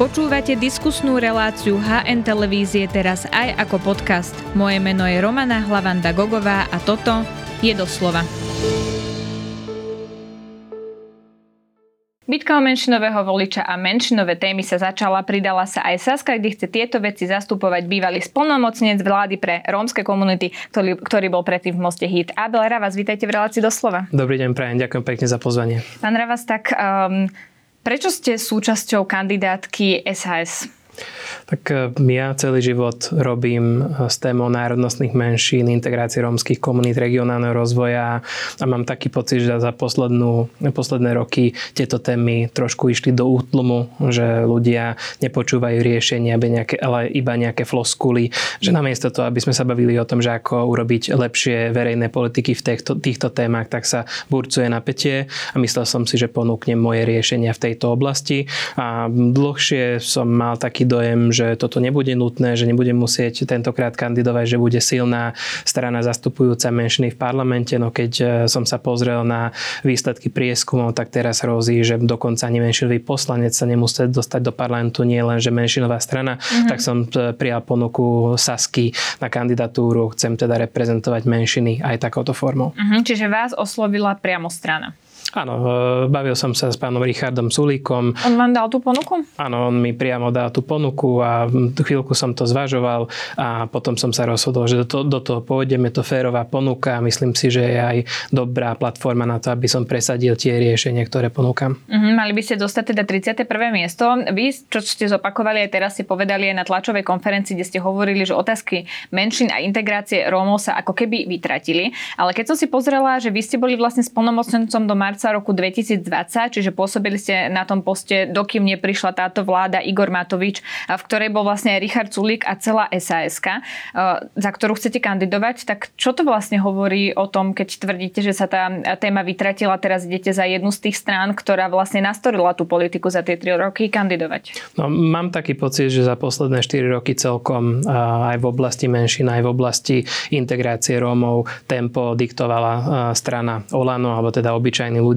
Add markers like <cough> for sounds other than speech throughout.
Počúvate diskusnú reláciu HN Televízie teraz aj ako podcast. Moje meno je Romana Hlavanda Gogová a toto je doslova. Bitka o menšinového voliča a menšinové témy sa začala, pridala sa aj Saska, kde chce tieto veci zastupovať bývalý splnomocnec vlády pre rómske komunity, ktorý, ktorý bol predtým v moste HIT. Abel Ravas, vítajte v relácii doslova. Dobrý deň, prajem, ďakujem pekne za pozvanie. Pán Ravas, tak um, Prečo ste súčasťou kandidátky SAS? Tak e, ja celý život robím e, s témou národnostných menšín, integrácie rómskych komunít, regionálneho rozvoja a mám taký pocit, že za poslednú, posledné roky tieto témy trošku išli do útlumu, že ľudia nepočúvajú riešenia, ale iba nejaké floskuly, že namiesto toho, aby sme sa bavili o tom, že ako urobiť lepšie verejné politiky v týchto, týchto témach, tak sa burcuje napätie a myslel som si, že ponúknem moje riešenia v tejto oblasti. A dlhšie som mal taký dojem, že toto nebude nutné, že nebudem musieť tentokrát kandidovať, že bude silná strana zastupujúca menšiny v parlamente, no keď e, som sa pozrel na výsledky prieskumov, tak teraz hrozí, že dokonca ani menšinový poslanec sa nemusí dostať do parlamentu, nie len, že menšinová strana, mm-hmm. tak som e, prijal ponuku Sasky na kandidatúru, chcem teda reprezentovať menšiny aj takouto formou. Mm-hmm, čiže vás oslovila priamo strana. Áno, e, bavil som sa s pánom Richardom Sulíkom. On vám dal tú ponuku? Áno, on mi priamo dal tú ponuku a chvíľku som to zvažoval a potom som sa rozhodol, že do, do toho pôjdeme, to férová ponuka a myslím si, že je aj dobrá platforma na to, aby som presadil tie riešenia, ktoré ponúkam. Mm-hmm, mali by ste dostať teda 31. miesto. Vy, čo ste zopakovali aj teraz, ste povedali aj na tlačovej konferencii, kde ste hovorili, že otázky menšín a integrácie Rómov sa ako keby vytratili. Ale keď som si pozrela, že vy ste boli vlastne splnomocnencom do marca marca roku 2020, čiže pôsobili ste na tom poste, dokým neprišla táto vláda Igor Matovič, v ktorej bol vlastne aj Richard Sulík a celá SAS, za ktorú chcete kandidovať. Tak čo to vlastne hovorí o tom, keď tvrdíte, že sa tá téma vytratila, teraz idete za jednu z tých strán, ktorá vlastne nastorila tú politiku za tie tri roky kandidovať? No, mám taký pocit, že za posledné 4 roky celkom aj v oblasti menšín, aj v oblasti integrácie Rómov tempo diktovala strana Olano, alebo teda obyčajní ľudia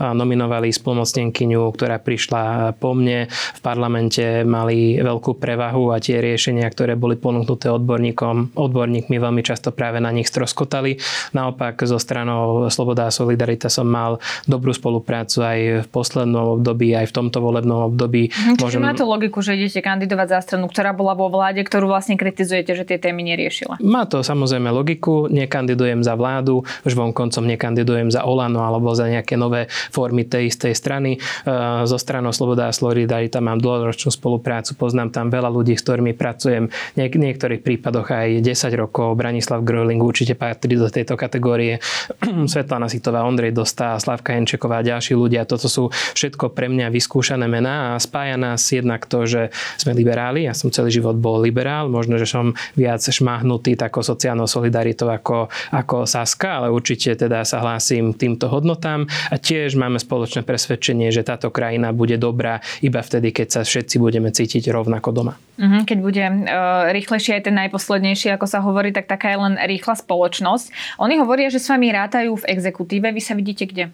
nominovali spolmocnenkyňu, ktorá prišla po mne. V parlamente mali veľkú prevahu a tie riešenia, ktoré boli ponúknuté odborníkom, odborníkmi veľmi často práve na nich stroskotali. Naopak zo stranou Sloboda a Solidarita som mal dobrú spoluprácu aj v poslednom období, aj v tomto volebnom období. Hm, čiže Môžem... má to logiku, že idete kandidovať za stranu, ktorá bola vo vláde, ktorú vlastne kritizujete, že tie témy neriešila? Má to samozrejme logiku. Nekandidujem za vládu, už vonkoncom nekandidujem za Olano alebo za nejaké nejaké nové formy tej istej strany. Eh, zo stranou Sloboda a Solidarita mám dlhoročnú spoluprácu, poznám tam veľa ľudí, s ktorými pracujem, v niektorých prípadoch aj 10 rokov. Branislav Gröling určite patrí do tejto kategórie. <clears throat> Svetlana Sitová, Ondrej Dostá, Slavka Jenčeková a ďalší ľudia. Toto sú všetko pre mňa vyskúšané mená a spája nás jednak to, že sme liberáli. Ja som celý život bol liberál, možno, že som viac šmahnutý takou sociálnou solidaritou ako, ako Saska, ale určite teda sa hlásim týmto hodnotám a tiež máme spoločné presvedčenie, že táto krajina bude dobrá iba vtedy, keď sa všetci budeme cítiť rovnako doma. Mhm, keď bude uh, rýchlejšie aj ten najposlednejší, ako sa hovorí, tak taká je len rýchla spoločnosť. Oni hovoria, že s vami rátajú v exekutíve. Vy sa vidíte kde?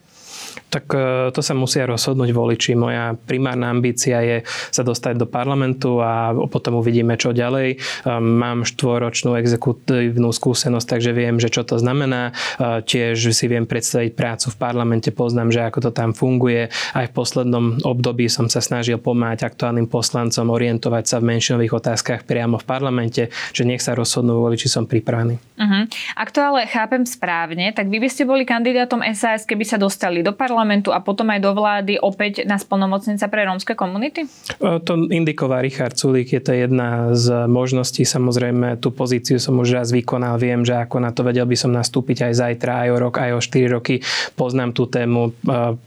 Tak e, to sa musia rozhodnúť voliči. Moja primárna ambícia je sa dostať do parlamentu a potom uvidíme, čo ďalej. E, mám štvoročnú exekutívnu skúsenosť, takže viem, že čo to znamená. E, tiež si viem predstaviť prácu v parlamente, poznám, že ako to tam funguje. Aj v poslednom období som sa snažil pomáhať aktuálnym poslancom orientovať sa v menšinových otázkach priamo v parlamente, že nech sa rozhodnú voliči, som pripravený. Uh-huh. Ak to ale chápem správne, tak vy by ste boli kandidátom SAS, keby sa dostali do parlamentu a potom aj do vlády opäť na splnomocnica pre rómske komunity? To indikoval Richard Sulík, je to jedna z možností. Samozrejme, tú pozíciu som už raz vykonal, viem, že ako na to vedel by som nastúpiť aj zajtra, aj o rok, aj o 4 roky. Poznám tú tému,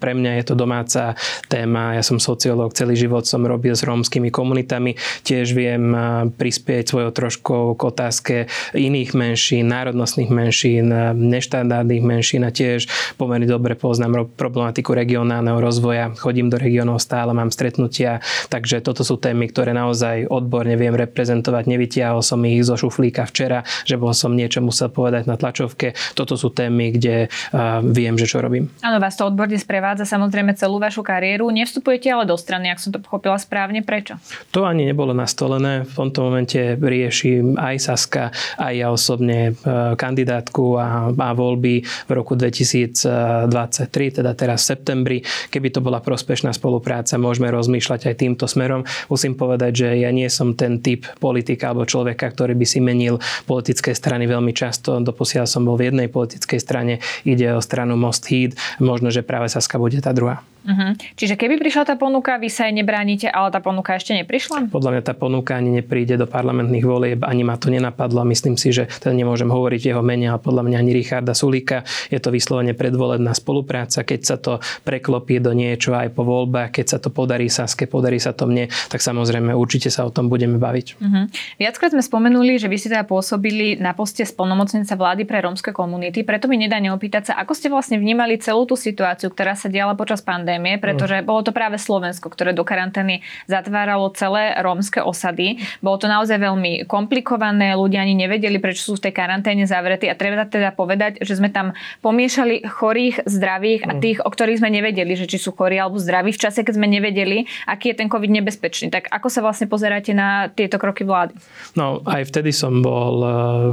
pre mňa je to domáca téma. Ja som sociológ, celý život som robil s rómskymi komunitami. Tiež viem prispieť svojou troškou k otázke iných menšín, národnostných menšín, neštandardných menšín a tiež pomerne dobre poznám problematiku regionálneho rozvoja, chodím do regionov stále, mám stretnutia, takže toto sú témy, ktoré naozaj odborne viem reprezentovať. Nevytiahol som ich zo šuflíka včera, že bol som niečo musel povedať na tlačovke. Toto sú témy, kde uh, viem, že čo robím. Áno, vás to odborne sprevádza samozrejme celú vašu kariéru. Nevstupujete ale do strany, ak som to pochopila správne. Prečo? To ani nebolo nastolené. V tomto momente riešim aj Saska, aj ja osobne kandidátku a, a voľby v roku 2023, teda teraz v septembri. Keby to bola prospešná spolupráca, môžeme rozmýšľať aj týmto smerom. Musím povedať, že ja nie som ten typ politika alebo človeka, ktorý by si menil politické strany veľmi často. Doposiaľ som bol v jednej politickej strane, ide o stranu Most Heat. Možno, že práve Saska bude tá druhá. Uh-huh. Čiže keby prišla tá ponuka, vy sa jej nebránite, ale tá ponuka ešte neprišla? Podľa mňa tá ponuka ani nepríde do parlamentných volieb, ani ma to nenapadlo. Myslím si, že teda nemôžem hovoriť jeho mene, ale podľa mňa ani Richarda Sulíka. Je to vyslovene predvolebná spolupráca. Keď sa to preklopí do niečo aj po voľbách, keď sa to podarí Saske, podarí sa to mne, tak samozrejme určite sa o tom budeme baviť. Uh-huh. Viackrát sme spomenuli, že vy ste teda pôsobili na poste splnomocnenca vlády pre rómske komunity, preto mi nedá neopýtať sa, ako ste vlastne vnímali celú tú situáciu, ktorá sa diala počas pandémie pandémie, pretože bolo to práve Slovensko, ktoré do karantény zatváralo celé rómske osady. Bolo to naozaj veľmi komplikované, ľudia ani nevedeli, prečo sú v tej karanténe zavretí a treba teda povedať, že sme tam pomiešali chorých, zdravých a mm. tých, o ktorých sme nevedeli, že či sú chorí alebo zdraví v čase, keď sme nevedeli, aký je ten COVID nebezpečný. Tak ako sa vlastne pozeráte na tieto kroky vlády? No aj vtedy som bol e,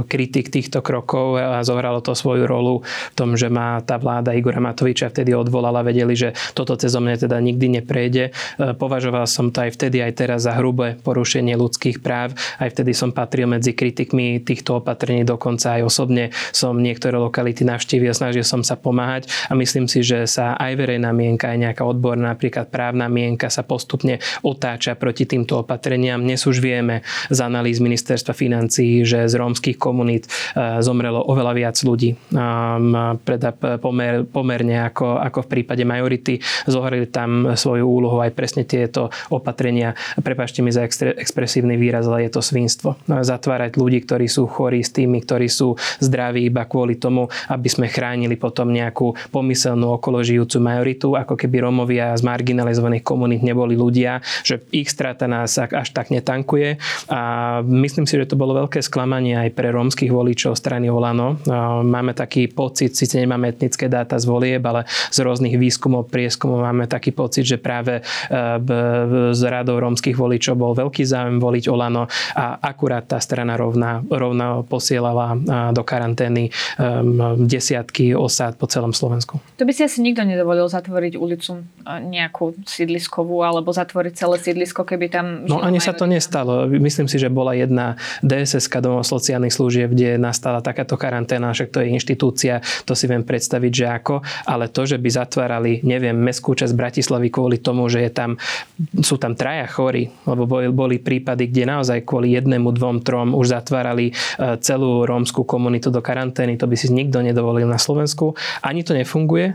kritik týchto krokov a zohralo to svoju rolu v tom, že má tá vláda Igora Matoviča vtedy odvolala, vedeli, že toto toto cez mňa teda nikdy neprejde. E, považoval som to aj vtedy, aj teraz za hrubé porušenie ľudských práv. Aj vtedy som patril medzi kritikmi týchto opatrení, dokonca aj osobne som niektoré lokality navštívil, snažil som sa pomáhať a myslím si, že sa aj verejná mienka, aj nejaká odborná, napríklad právna mienka sa postupne otáča proti týmto opatreniam. Dnes už vieme z analýz ministerstva financií, že z rómskych komunít e, zomrelo oveľa viac ľudí. Preda pomer, pomerne ako, ako v prípade majority zohrali tam svoju úlohu aj presne tieto opatrenia. Prepašte mi za expresívny výraz, ale je to svinstvo. Zatvárať ľudí, ktorí sú chorí s tými, ktorí sú zdraví iba kvôli tomu, aby sme chránili potom nejakú pomyselnú okoložijúcu majoritu, ako keby Romovia z marginalizovaných komunít neboli ľudia, že ich strata nás až tak netankuje. A myslím si, že to bolo veľké sklamanie aj pre rómskych voličov strany Olano. Máme taký pocit, síce nemáme etnické dáta z volieb, ale z rôznych výskumov, prieskumov máme taký pocit, že práve e, z radou rómskych voličov bol veľký záujem voliť Olano a akurát tá strana rovná, rovná posielala e, do karantény e, desiatky osád po celom Slovensku. To by si asi nikto nedovolil zatvoriť ulicu nejakú sídliskovú alebo zatvoriť celé sídlisko, keby tam... No ani sa to nestalo. Myslím si, že bola jedna DSS domov sociálnych služieb, kde nastala takáto karanténa, však to je inštitúcia, to si viem predstaviť, že ako, ale to, že by zatvárali, neviem, mestskú časť Bratislavy kvôli tomu, že je tam, sú tam traja chorí, lebo boli, boli prípady, kde naozaj kvôli jednému, dvom, trom už zatvárali e, celú rómskú komunitu do karantény. To by si nikto nedovolil na Slovensku. Ani to nefunguje e,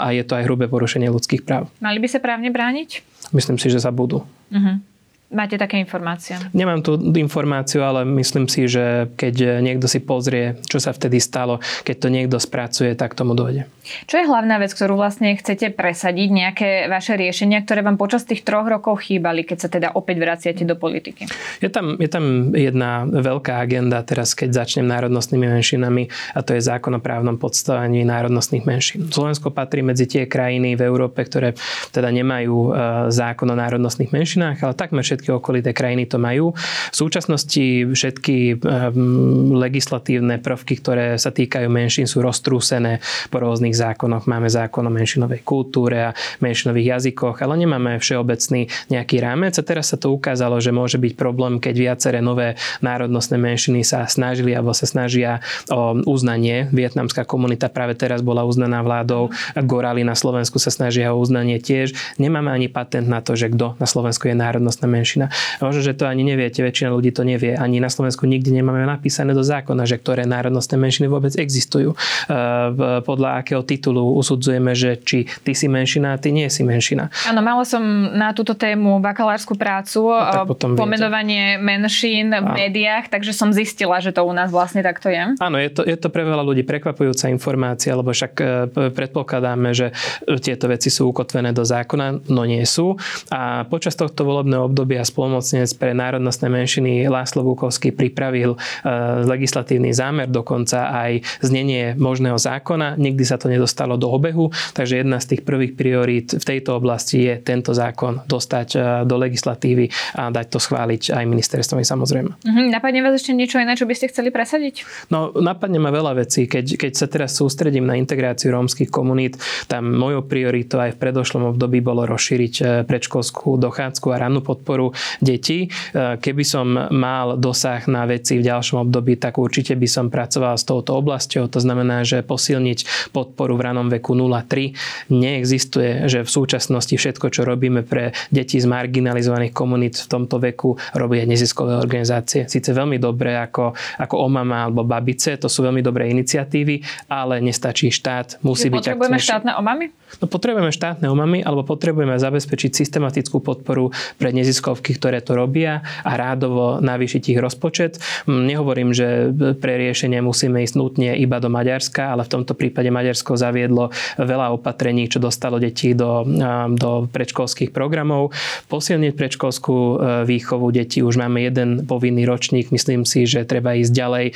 a je to aj hrubé porušenie ľudských práv. Mali by sa právne brániť? Myslím si, že sa budú. Uh-huh. Máte také informácie? Nemám tu informáciu, ale myslím si, že keď niekto si pozrie, čo sa vtedy stalo, keď to niekto spracuje, tak tomu dojde. Čo je hlavná vec, ktorú vlastne chcete presadiť, nejaké vaše riešenia, ktoré vám počas tých troch rokov chýbali, keď sa teda opäť vraciate do politiky? Je tam, je tam jedna veľká agenda teraz, keď začnem národnostnými menšinami a to je zákon o právnom podstavení národnostných menšín. Slovensko patrí medzi tie krajiny v Európe, ktoré teda nemajú e, zákon o národnostných menšinách, ale takmer všetky okolité krajiny to majú. V súčasnosti všetky ehm, legislatívne prvky, ktoré sa týkajú menšín, sú roztrúsené po rôznych zákonoch. Máme zákon o menšinovej kultúre a menšinových jazykoch, ale nemáme všeobecný nejaký rámec. A teraz sa to ukázalo, že môže byť problém, keď viaceré nové národnostné menšiny sa snažili alebo sa snažia o uznanie. Vietnamská komunita práve teraz bola uznaná vládou. Gorali na Slovensku sa snažia o uznanie tiež. Nemáme ani patent na to, že kto na Slovensku je národnostná menšina menšina. Možno, že to ani neviete, väčšina ľudí to nevie. Ani na Slovensku nikdy nemáme napísané do zákona, že ktoré národnostné menšiny vôbec existujú. Podľa akého titulu usudzujeme, že či ty si menšina a ty nie si menšina. Áno, mala som na túto tému bakalárskú prácu, no, pomenovanie viete. menšín v a... médiách, takže som zistila, že to u nás vlastne takto je. Áno, je to, je to pre veľa ľudí prekvapujúca informácia, lebo však e, predpokladáme, že tieto veci sú ukotvené do zákona, no nie sú. A počas tohto volebného obdobia spolomocnec pre národnostné menšiny Láslo Vukovský pripravil e, legislatívny zámer, dokonca aj znenie možného zákona. Nikdy sa to nedostalo do obehu, takže jedna z tých prvých priorít v tejto oblasti je tento zákon dostať e, do legislatívy a dať to schváliť aj ministerstvom samozrejme. Uh-huh. Napadne vás ešte niečo iné, čo by ste chceli presadiť? No, napadne ma veľa vecí. Keď, keď sa teraz sústredím na integráciu rómskych komunít, tam mojou prioritou aj v predošlom období bolo rozšíriť e, predškolskú dochádzku a rannú podporu detí. E, keby som mal dosah na veci v ďalšom období, tak určite by som pracoval s touto oblasťou. To znamená, že posilniť podporu v ranom veku 0,3. Neexistuje, že v súčasnosti všetko, čo robíme pre deti z marginalizovaných komunít v tomto veku, robia neziskové organizácie. Sice veľmi dobré ako, ako Omama alebo Babice, to sú veľmi dobré iniciatívy, ale nestačí štát, musí byť Potrebujeme štátne omamy? No, potrebujeme štátne omamy, alebo potrebujeme zabezpečiť systematickú podporu pre neziskovky, ktoré to robia a rádovo navýšiť ich rozpočet. Hm, nehovorím, že pre riešenie musíme ísť nutne iba do Maďarska, ale v tomto prípade Maďarsko zaviedlo veľa opatrení, čo dostalo deti do, do predškolských programov. Posilniť predškolskú e, výchovu detí už máme jeden povinný ročník, myslím si, že treba ísť ďalej.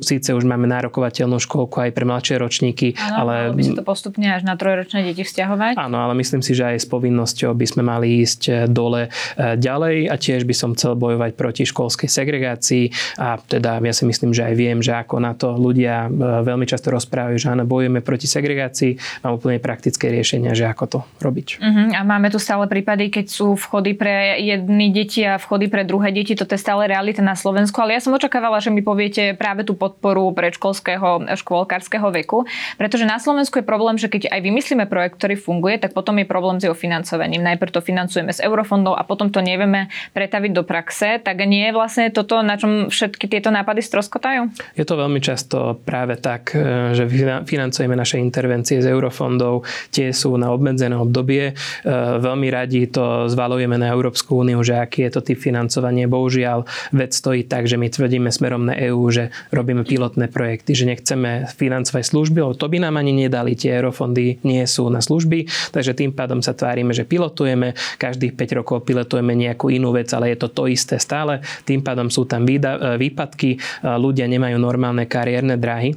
Síce už máme nárokovateľnú školku aj pre mladšie ročníky, ano, ale... by sa to postupne až na trojročné deti vzťahovať? Áno, ale myslím si, že aj s povinnosťou by sme mali ísť e, dole e, ďalej a tiež by som chcel bojovať proti školskej segregácii a teda ja si myslím, že aj viem, že ako na to ľudia e, veľmi často rozprávajú, že áno, bojujeme proti segregácii, mám úplne praktické riešenia, že ako to robiť. Uh-huh. A máme tu stále prípady, keď sú vchody pre jedny deti a vchody pre druhé deti, toto je stále realita na Slovensku, ale ja som očakávala, že mi poviete práve tú podporu predškolského, škôlkarského veku, pretože na Slovensku je problém, že keď aj vymyslíme projekt, ktorý funguje, tak potom je problém s jeho financovaním. Najprv to financujeme z eurofondov a potom to nevieme pretaviť do praxe. Tak nie je vlastne toto, na čom všetky tieto nápady stroskotajú? Je to veľmi často práve tak, e, že financujeme naše intervencie z eurofondov. Tie sú na obmedzené obdobie. E, veľmi radi to zvalujeme na Európsku úniu, že aký je to typ financovanie. Bohužiaľ, vec stojí tak, že my tvrdíme smerom na EÚ, že robíme pilotné projekty, že nechceme financovať služby, lebo to by nám ani nedali. Tie eurofondy nie sú na služby, takže tým pádom sa tvárime, že pilotujeme, každých 5 rokov pilotujeme nejakú inú vec, ale je to to isté stále, tým pádom sú tam e, výpadky, e, ľudia nemajú normálne kariérne dráhy.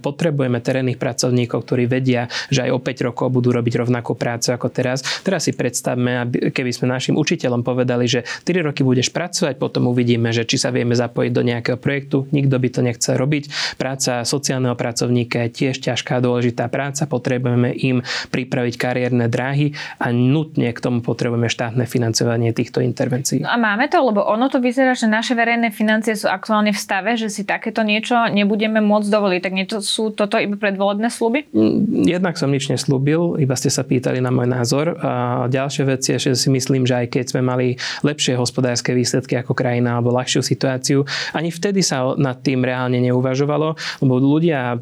Potrebujeme terénnych pracovníkov, ktorí vedia, že aj o 5 rokov budú robiť rovnakú prácu ako teraz. Teraz si predstavme, keby sme našim učiteľom povedali, že 3 roky budeš pracovať, potom uvidíme, že či sa vieme zapojiť do nejakého projektu. Nikto by to nechcel robiť. Práca sociálneho pracovníka je tiež ťažká, dôležitá práca. Potrebujeme im pripraviť kariérne dráhy a nutne k tomu potrebujeme štátne financovanie týchto intervencií. No a máme to, lebo ono to vyzerá, že naše verejné financie sú aktuálne v stave, že si takéto niečo nebudeme môcť dovoliť. Tak niečo sú toto iba predvolebné sluby? Mm, jednak som nič neslúbil, iba ste sa pýtali na môj názor. A ďalšia vec je, že si myslím, že aj keď sme mali lepšie hospodárske výsledky ako krajina alebo ľahšiu situáciu, ani vtedy sa nad tým reálne neuvažovalo, lebo ľudia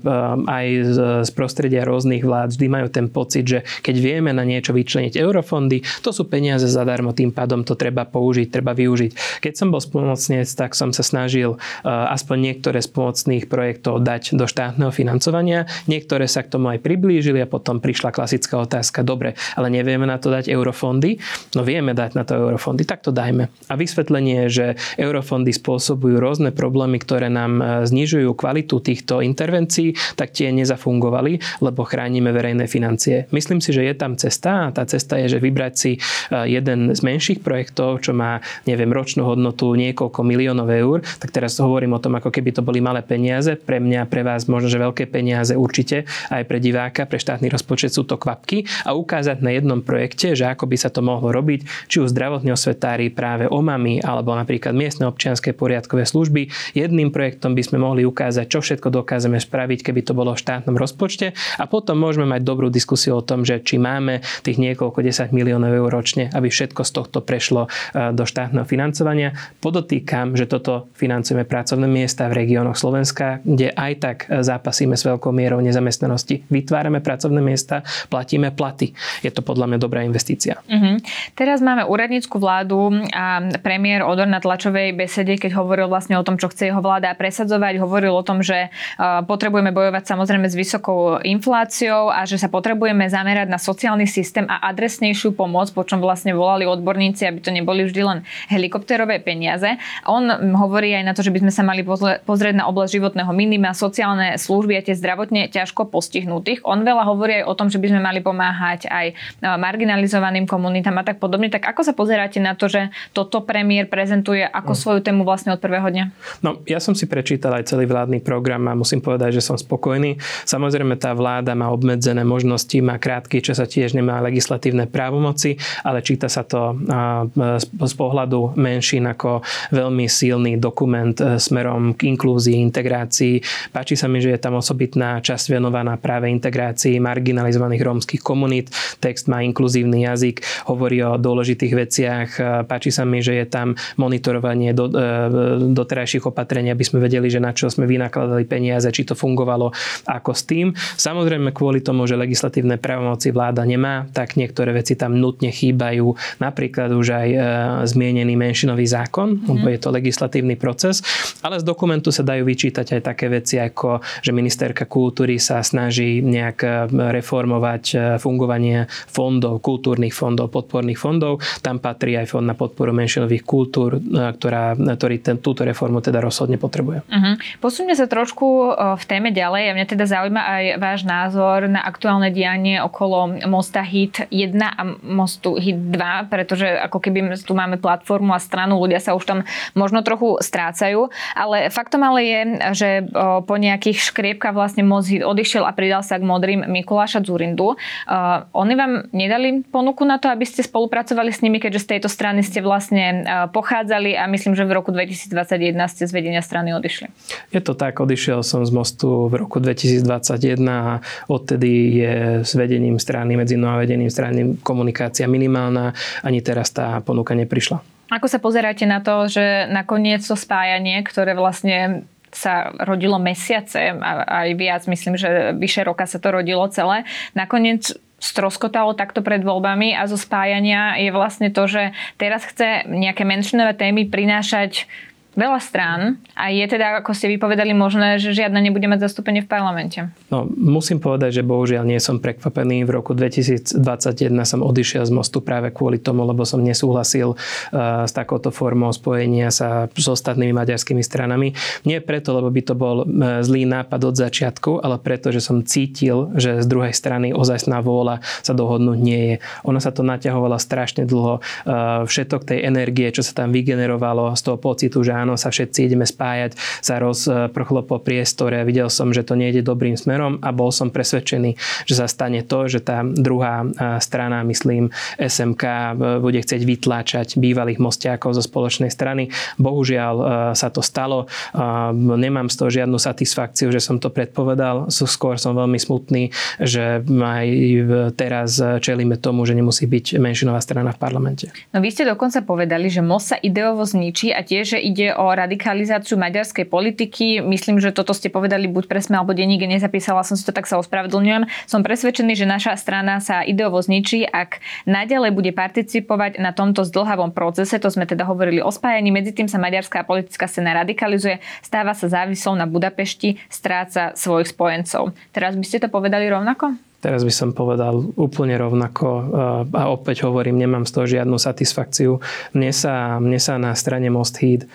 aj z prostredia rôznych vlád vždy majú ten pocit, pocit, že keď vieme na niečo vyčleniť eurofondy, to sú peniaze zadarmo, tým pádom to treba použiť, treba využiť. Keď som bol spolumocnec, tak som sa snažil uh, aspoň niektoré z pomocných projektov dať do štátneho financovania. Niektoré sa k tomu aj priblížili a potom prišla klasická otázka, dobre, ale nevieme na to dať eurofondy? No vieme dať na to eurofondy, tak to dajme. A vysvetlenie, že eurofondy spôsobujú rôzne problémy, ktoré nám uh, znižujú kvalitu týchto intervencií, tak tie nezafungovali, lebo chránime verejné financie. Myslím si, že je tam cesta a tá cesta je, že vybrať si e, jeden z menších projektov, čo má, neviem, ročnú hodnotu niekoľko miliónov eur, tak teraz hovorím o tom, ako keby to boli malé peniaze. Pre mňa, pre vás možno, že veľké peniaze určite, aj pre diváka, pre štátny rozpočet sú to kvapky a ukázať na jednom projekte, že ako by sa to mohlo robiť, či už zdravotní osvetári práve OMAMI alebo napríklad miestne občianske poriadkové služby. Jedným projektom by sme mohli ukázať, čo všetko dokážeme spraviť, keby to bolo v štátnom rozpočte a potom môžeme mať dobrú diskusiu o tom, že či máme tých niekoľko 10 miliónov eur ročne, aby všetko z tohto prešlo do štátneho financovania. Podotýkam, že toto financujeme pracovné miesta v regiónoch Slovenska, kde aj tak zápasíme s veľkou mierou nezamestnanosti. Vytvárame pracovné miesta, platíme platy. Je to podľa mňa dobrá investícia. Uh-huh. Teraz máme úradnícku vládu a premiér Odor na tlačovej besede, keď hovoril vlastne o tom, čo chce jeho vláda presadzovať, hovoril o tom, že potrebujeme bojovať samozrejme s vysokou infláciou a že sa potrebujeme zamerať na sociálny systém a adresnejšiu pomoc, po čom vlastne volali odborníci, aby to neboli vždy len helikopterové peniaze. On hovorí aj na to, že by sme sa mali pozrieť na oblasť životného minima, sociálne služby a tie zdravotne ťažko postihnutých. On veľa hovorí aj o tom, že by sme mali pomáhať aj marginalizovaným komunitám a tak podobne. Tak ako sa pozeráte na to, že toto premiér prezentuje ako no. svoju tému vlastne od prvého dňa? No, ja som si prečítal aj celý vládny program a musím povedať, že som spokojný. Samozrejme, tá vláda má obmedzené možnosti, má krátky čas a tiež nemá legislatívne právomoci, ale číta sa to z pohľadu menšín ako veľmi silný dokument e, smerom k inklúzii, integrácii. Páči sa mi, že je tam osobitná časť venovaná práve integrácii marginalizovaných rómskych komunít. Text má inkluzívny jazyk, hovorí o dôležitých veciach. E, páči sa mi, že je tam monitorovanie do, e, doterajších opatrení, aby sme vedeli, že na čo sme vynakladali peniaze, či to fungovalo ako s tým. Samozrejme kvôli tomu, že legislatívne právomoci vláda nemá, tak niektoré veci tam nutne chýbajú. Napríklad už aj e, zmienený menšinový zákon, mm. lebo je to legislatívny proces. Ale z dokumentu sa dajú vyčítať aj také veci, ako že ministerka kultúry sa snaží nejak e, reformovať e, fungovanie fondov, kultúrnych fondov, podporných fondov. Tam patrí aj fond na podporu menšinových kultúr, e, ktorá, ktorý ten, túto reformu teda rozhodne potrebuje. Uh-huh. Posuňme sa trošku v téme ďalej. A mňa teda zaujíma aj váš názor na aktuálne dianie okolo mosta HIT 1 a mostu HIT 2, pretože ako keby tu máme platformu a stranu, ľudia sa už tam možno trochu strácajú. Ale faktom ale je, že po nejakých škriepkách vlastne most HIT odišiel a pridal sa k modrým Mikuláša Zurindu. Oni vám nedali ponuku na to, aby ste spolupracovali s nimi, keďže z tejto strany ste vlastne pochádzali a myslím, že v roku 2021 ste z vedenia strany odišli. Je to tak, odišiel som z mostu v roku 2021 a odtedy je vedením strany, medzi mnou a vedením strany komunikácia minimálna. Ani teraz tá ponuka neprišla. Ako sa pozeráte na to, že nakoniec to spájanie, ktoré vlastne sa rodilo mesiace a aj viac, myslím, že vyše roka sa to rodilo celé, nakoniec stroskotalo takto pred voľbami a zo spájania je vlastne to, že teraz chce nejaké menšinové témy prinášať veľa strán a je teda, ako ste vypovedali, možné, že žiadna nebude mať zastúpenie v parlamente. No, musím povedať, že bohužiaľ nie som prekvapený. V roku 2021 som odišiel z mostu práve kvôli tomu, lebo som nesúhlasil uh, s takouto formou spojenia sa s ostatnými maďarskými stranami. Nie preto, lebo by to bol uh, zlý nápad od začiatku, ale preto, že som cítil, že z druhej strany ozajstná vôľa sa dohodnúť nie je. Ono sa to naťahovalo strašne dlho. Uh, všetok tej energie, čo sa tam vygenerovalo z toho pocitu, že ráno sa všetci ideme spájať, sa rozprchlo po priestore. Videl som, že to nejde dobrým smerom a bol som presvedčený, že sa stane to, že tá druhá strana, myslím SMK, bude chcieť vytláčať bývalých mostiakov zo spoločnej strany. Bohužiaľ sa to stalo. Nemám z toho žiadnu satisfakciu, že som to predpovedal. Skôr som veľmi smutný, že aj teraz čelíme tomu, že nemusí byť menšinová strana v parlamente. No vy ste dokonca povedali, že most sa ideovo zničí a tiež, že ide o radikalizáciu maďarskej politiky. Myslím, že toto ste povedali buď presme alebo denník, nezapísala som si to, tak sa ospravedlňujem. Som presvedčený, že naša strana sa ideovo zničí, ak naďalej bude participovať na tomto zdlhavom procese. To sme teda hovorili o spájaní. Medzi tým sa maďarská politická scéna radikalizuje, stáva sa závislou na Budapešti, stráca svojich spojencov. Teraz by ste to povedali rovnako? Teraz by som povedal úplne rovnako a opäť hovorím, nemám z toho žiadnu satisfakciu. Mne sa, mne sa na strane Most Heat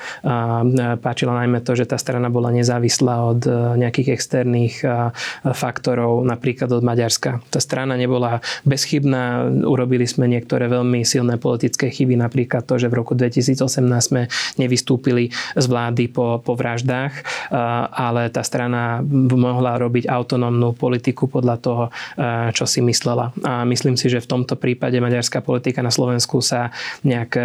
páčilo najmä to, že tá strana bola nezávislá od nejakých externých faktorov, napríklad od Maďarska. Tá strana nebola bezchybná, urobili sme niektoré veľmi silné politické chyby, napríklad to, že v roku 2018 sme nevystúpili z vlády po, po vraždách, ale tá strana mohla robiť autonómnu politiku podľa toho, čo si myslela. A myslím si, že v tomto prípade maďarská politika na Slovensku sa nejak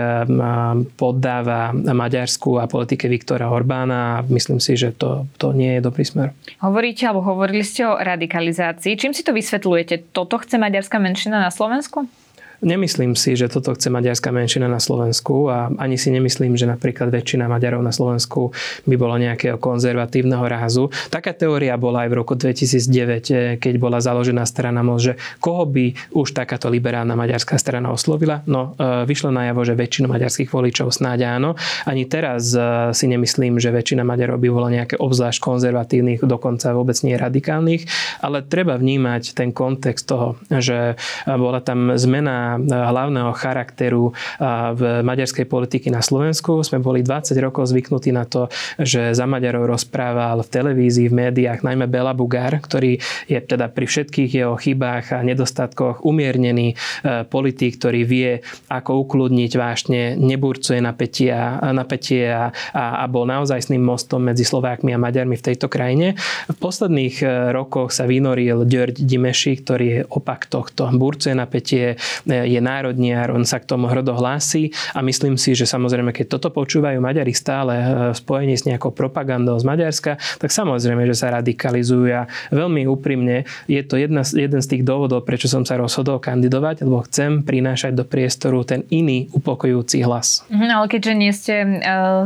poddáva Maďarsku a politike Viktora Orbána a myslím si, že to, to nie je dobrý smer. Hovoríte alebo hovorili ste o radikalizácii. Čím si to vysvetľujete? Toto chce maďarská menšina na Slovensku? Nemyslím si, že toto chce maďarská menšina na Slovensku a ani si nemyslím, že napríklad väčšina Maďarov na Slovensku by bola nejakého konzervatívneho rázu. Taká teória bola aj v roku 2009, keď bola založená strana MOS, že koho by už takáto liberálna maďarská strana oslovila. No, e, vyšlo najavo, že väčšinu maďarských voličov snáď áno. Ani teraz e, si nemyslím, že väčšina Maďarov by bola nejaké obzvlášť konzervatívnych, dokonca vôbec nie radikálnych, ale treba vnímať ten kontext toho, že bola tam zmena hlavného charakteru v maďarskej politiky na Slovensku. Sme boli 20 rokov zvyknutí na to, že za Maďarov rozprával v televízii, v médiách, najmä Bela Bugár, ktorý je teda pri všetkých jeho chybách a nedostatkoch umiernený e, politik, ktorý vie, ako ukludniť vášne, neburcuje napätia, napätie a, a, a bol naozaj mostom medzi Slovákmi a Maďarmi v tejto krajine. V posledných e, rokoch sa vynoril Ďörď Dimeši, ktorý je opak tohto. Burcuje napätie, je národniar, on sa k tomu hrdo hlási a myslím si, že samozrejme, keď toto počúvajú Maďari stále e, v spojení s nejakou propagandou z Maďarska, tak samozrejme, že sa radikalizujú a veľmi úprimne je to jedna, jeden z tých dôvodov, prečo som sa rozhodol kandidovať, lebo chcem prinášať do priestoru ten iný upokojujúci hlas. Mhm, ale keďže nie ste e,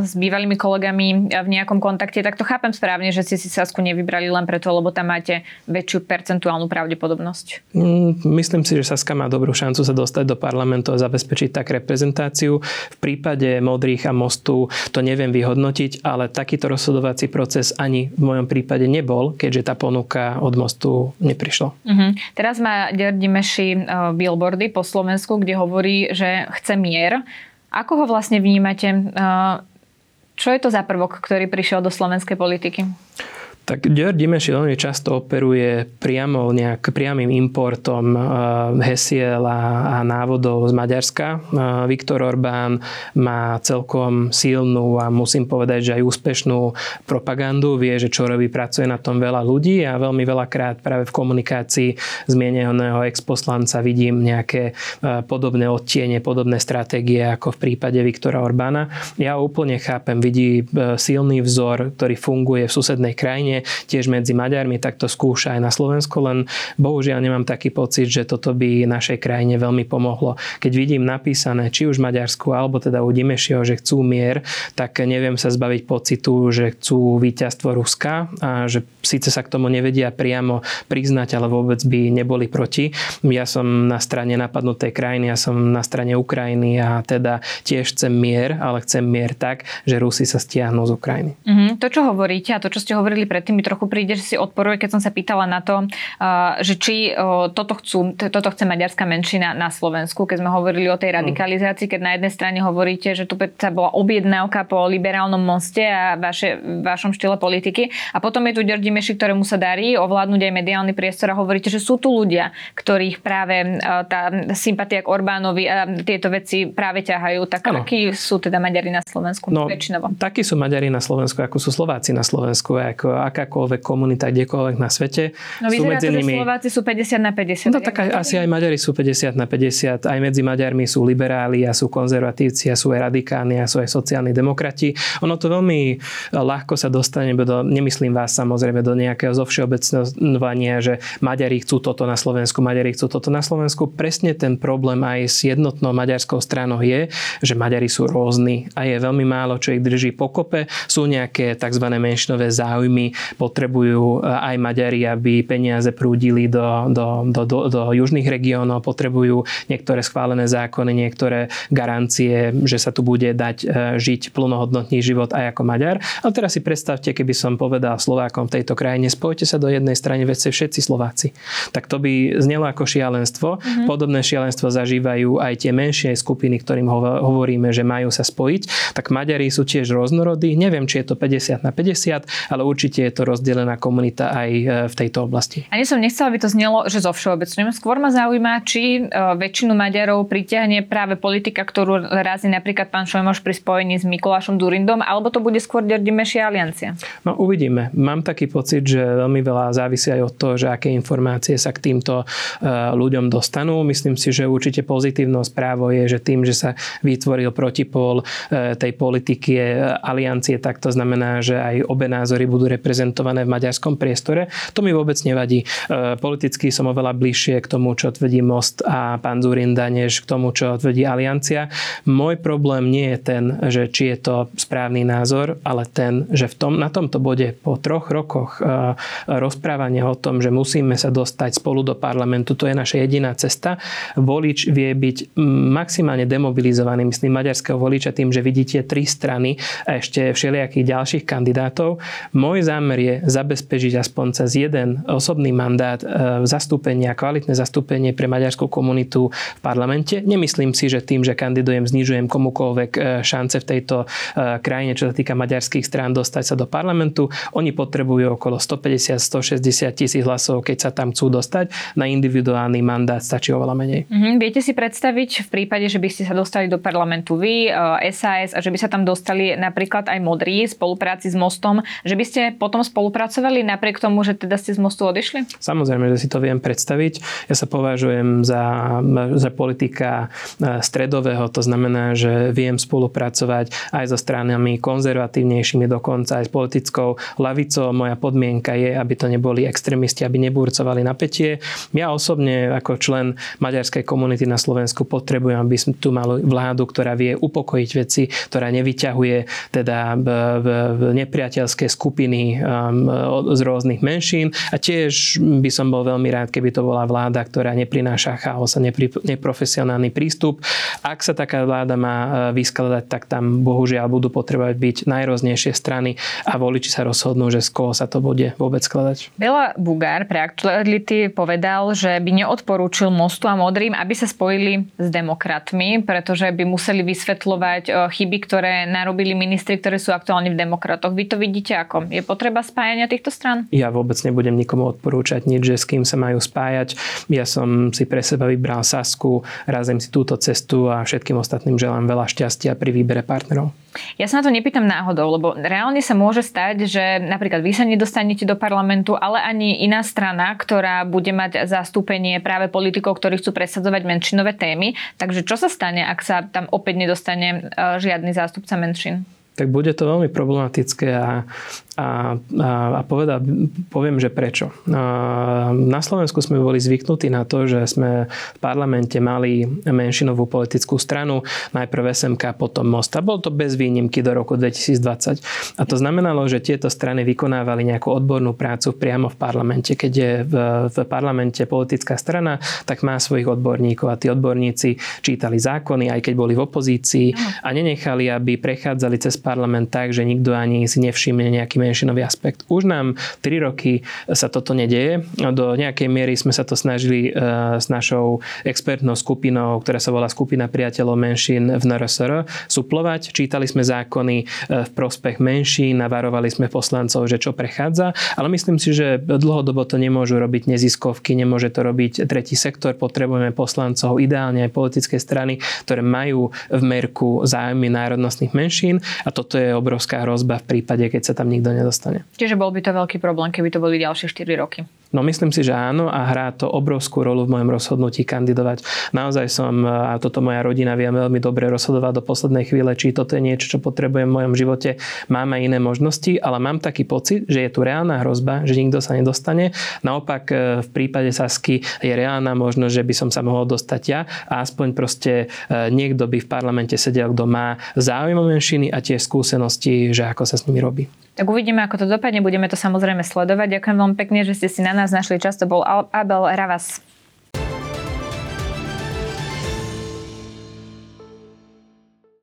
s bývalými kolegami v nejakom kontakte, tak to chápem správne, že ste si Sasku nevybrali len preto, lebo tam máte väčšiu percentuálnu pravdepodobnosť. Mm, myslím si, že Saska má dobrú šancu sa dostať do parlamentu a zabezpečiť tak reprezentáciu. V prípade Modrých a Mostu to neviem vyhodnotiť, ale takýto rozhodovací proces ani v mojom prípade nebol, keďže tá ponuka od Mostu neprišla. Uh-huh. Teraz má Ďardi Meši uh, billboardy po Slovensku, kde hovorí, že chce mier. Ako ho vlastne vnímate? Uh, čo je to za prvok, ktorý prišiel do slovenskej politiky? Tak Dior Dimeši veľmi často operuje priamo nejak priamým importom eh, hesiel a, a návodov z Maďarska. Eh, Viktor Orbán má celkom silnú a musím povedať, že aj úspešnú propagandu. Vie, že čo robí, pracuje na tom veľa ľudí a veľmi veľakrát práve v komunikácii zmieneného exposlanca vidím nejaké eh, podobné odtiene, podobné stratégie ako v prípade Viktora Orbána. Ja úplne chápem, vidí silný vzor, ktorý funguje v susednej krajine krajine, tiež medzi Maďarmi, tak to skúša aj na Slovensku, len bohužiaľ nemám taký pocit, že toto by našej krajine veľmi pomohlo. Keď vidím napísané, či už Maďarsku, alebo teda u Dimešieho, že chcú mier, tak neviem sa zbaviť pocitu, že chcú víťazstvo Ruska a že síce sa k tomu nevedia priamo priznať, ale vôbec by neboli proti. Ja som na strane napadnutej krajiny, ja som na strane Ukrajiny a teda tiež chcem mier, ale chcem mier tak, že Rusi sa stiahnu z Ukrajiny. Mm-hmm. To, čo hovoríte a to, čo ste hovorili pred predtým mi trochu príde, že si odporuje, keď som sa pýtala na to, že či toto, chcú, toto chce maďarská menšina na Slovensku, keď sme hovorili o tej mm. radikalizácii, keď na jednej strane hovoríte, že tu sa bola objednávka po liberálnom moste a vaše, vašom štýle politiky. A potom je tu Ďordi Meši, ktorému sa darí ovládnuť aj mediálny priestor a hovoríte, že sú tu ľudia, ktorých práve tá sympatia k Orbánovi a tieto veci práve ťahajú. Tak ano. akí sú teda Maďari na Slovensku no, väčšinovo? Takí sú Maďari na Slovensku, ako sú Slováci na Slovensku, ako, akákoľvek komunita kdekoľvek na svete. No sú medzi to, nimi... Slováci sú 50 na 50. No tak aj, asi aj Maďari sú 50 na 50. Aj medzi Maďarmi sú liberáli a sú konzervatívci a sú aj radikálni a sú aj sociálni demokrati. Ono to veľmi ľahko sa dostane do, nemyslím vás samozrejme, do nejakého zovšeobecňovania, že Maďari chcú toto na Slovensku, Maďari chcú toto na Slovensku. Presne ten problém aj s jednotnou maďarskou stranou je, že Maďari sú rôzni a je veľmi málo, čo ich drží pokope. Sú nejaké tzv. menšinové záujmy, potrebujú eh, aj Maďari, aby peniaze prúdili do, do, do, do, do južných regiónov, potrebujú niektoré schválené zákony, niektoré garancie, že sa tu bude dať eh, žiť plnohodnotný život aj ako Maďar. Ale teraz si predstavte, keby som povedal Slovákom v tejto krajine, spojte sa do jednej strany, veď všetci Slováci. Tak to by znelo ako šialenstvo. Mm-hmm. Podobné šialenstvo zažívajú aj tie menšie skupiny, ktorým hovoríme, že majú sa spojiť. Tak Maďari sú tiež rôznorodí. Neviem, či je to 50 na 50, ale určite je je to rozdelená komunita aj v tejto oblasti. Ani som nechcela, aby to znelo, že zo všeobecňujem. Skôr ma zaujíma, či väčšinu Maďarov pritiahne práve politika, ktorú razí napríklad pán Šojmoš pri spojení s Mikulášom Durindom, alebo to bude skôr Derdimešia aliancia? No uvidíme. Mám taký pocit, že veľmi veľa závisí aj od toho, že aké informácie sa k týmto ľuďom dostanú. Myslím si, že určite pozitívnou správou je, že tým, že sa vytvoril protipol tej politiky aliancie, tak to znamená, že aj obe názory budú reprezentované v maďarskom priestore. To mi vôbec nevadí. Politicky som oveľa bližšie k tomu, čo tvrdí Most a pán Zurinda, než k tomu, čo tvrdí Aliancia. Môj problém nie je ten, že či je to správny názor, ale ten, že v tom, na tomto bode po troch rokoch rozprávania o tom, že musíme sa dostať spolu do parlamentu, to je naša jediná cesta. Volič vie byť maximálne demobilizovaný, myslím, maďarského voliča tým, že vidíte tri strany a ešte všelijakých ďalších kandidátov. Môj zámer je zabezpečiť aspoň cez jeden osobný mandát e, zastúpenie a kvalitné zastúpenie pre maďarskú komunitu v parlamente. Nemyslím si, že tým, že kandidujem, znižujem komukoľvek e, šance v tejto e, krajine, čo sa týka maďarských strán, dostať sa do parlamentu. Oni potrebujú okolo 150-160 tisíc hlasov, keď sa tam chcú dostať. Na individuálny mandát stačí oveľa menej. Mm-hmm. Viete si predstaviť v prípade, že by ste sa dostali do parlamentu vy, SAS a že by sa tam dostali napríklad aj modrí v spolupráci s Mostom, že by ste potom spolupracovali napriek tomu, že teda ste z Mostu odišli? Samozrejme, že si to viem predstaviť. Ja sa považujem za, za politika e, stredového, to znamená, že viem spolupracovať aj so stranami konzervatívnejšími, dokonca aj s politickou lavicou. Moja podmienka je, aby to neboli extrémisti, aby nebúrcovali napätie. Ja osobne ako člen maďarskej komunity na Slovensku potrebujem, aby sme tu mali vládu, ktorá vie upokojiť veci, ktorá nevyťahuje teda nepriateľské skupiny um, z rôznych menšín a tiež by som bol veľmi rád, keby to bola vláda, ktorá neprináša chaos a neprofesionálny prístup. Ak sa taká vláda má uh, vyskladať, tak tam bohužiaľ budú potrebovať byť najrôznejšie strany a voliči sa rozhodnú, že z koho sa to bude vôbec skladať. Bela Bugár pre Actuality povedal, že by neodporúčil Mostu a Modrým, aby sa spojili s demokratmi, pretože by museli vysvetľovať uh, chyby, ktoré narobili ministri, ktorí sú aktuálne v demokratoch. Vy to vidíte ako? Je potreba spájania týchto stran? Ja vôbec nebudem nikomu odporúčať nič, že s kým sa majú spájať. Ja som si pre seba vybral Sasku, razím si túto cestu a všetkým ostatným želám veľa šťastia pri výbere partnerov. Ja sa na to nepýtam náhodou, lebo reálne sa môže stať, že napríklad vy sa nedostanete do parlamentu, ale ani iná strana, ktorá bude mať zastúpenie práve politikov, ktorí chcú presadzovať menšinové témy. Takže čo sa stane, ak sa tam opäť nedostane e, žiadny zástupca menšin? Tak bude to veľmi problematické a, a, a, a poveda, poviem, že prečo. Na Slovensku sme boli zvyknutí na to, že sme v parlamente mali menšinovú politickú stranu, najprv SMK, potom Most. A bol to bez výnimky do roku 2020. A to znamenalo, že tieto strany vykonávali nejakú odbornú prácu priamo v parlamente. Keď je v, v parlamente politická strana, tak má svojich odborníkov a tí odborníci čítali zákony, aj keď boli v opozícii a nenechali, aby prechádzali cez parlament tak, že nikto ani si nevšimne nejaký menšinový aspekt. Už nám 3 roky sa toto nedeje. Do nejakej miery sme sa to snažili e, s našou expertnou skupinou, ktorá sa volá Skupina priateľov menšín v NRSR, suplovať. Čítali sme zákony e, v prospech menšín, navarovali sme poslancov, že čo prechádza, ale myslím si, že dlhodobo to nemôžu robiť neziskovky, nemôže to robiť tretí sektor, potrebujeme poslancov, ideálne aj politické strany, ktoré majú v merku zájmy národnostných menšín a toto je obrovská hrozba v prípade, keď sa tam nikto nedostane. Čiže bol by to veľký problém, keby to boli ďalšie 4 roky. No myslím si, že áno a hrá to obrovskú rolu v mojom rozhodnutí kandidovať. Naozaj som, a toto moja rodina vie veľmi dobre rozhodovať do poslednej chvíle, či toto je niečo, čo potrebujem v mojom živote. Máme iné možnosti, ale mám taký pocit, že je tu reálna hrozba, že nikto sa nedostane. Naopak e, v prípade Sasky je reálna možnosť, že by som sa mohol dostať ja a aspoň proste e, niekto by v parlamente sedel, kto má záujem menšiny a tie skúsenosti, že ako sa s nimi robí. Tak uvidíme, ako to dopadne. Budeme to samozrejme sledovať. Ďakujem veľmi pekne, že ste si na nás našli čas. To bol Abel Ravas.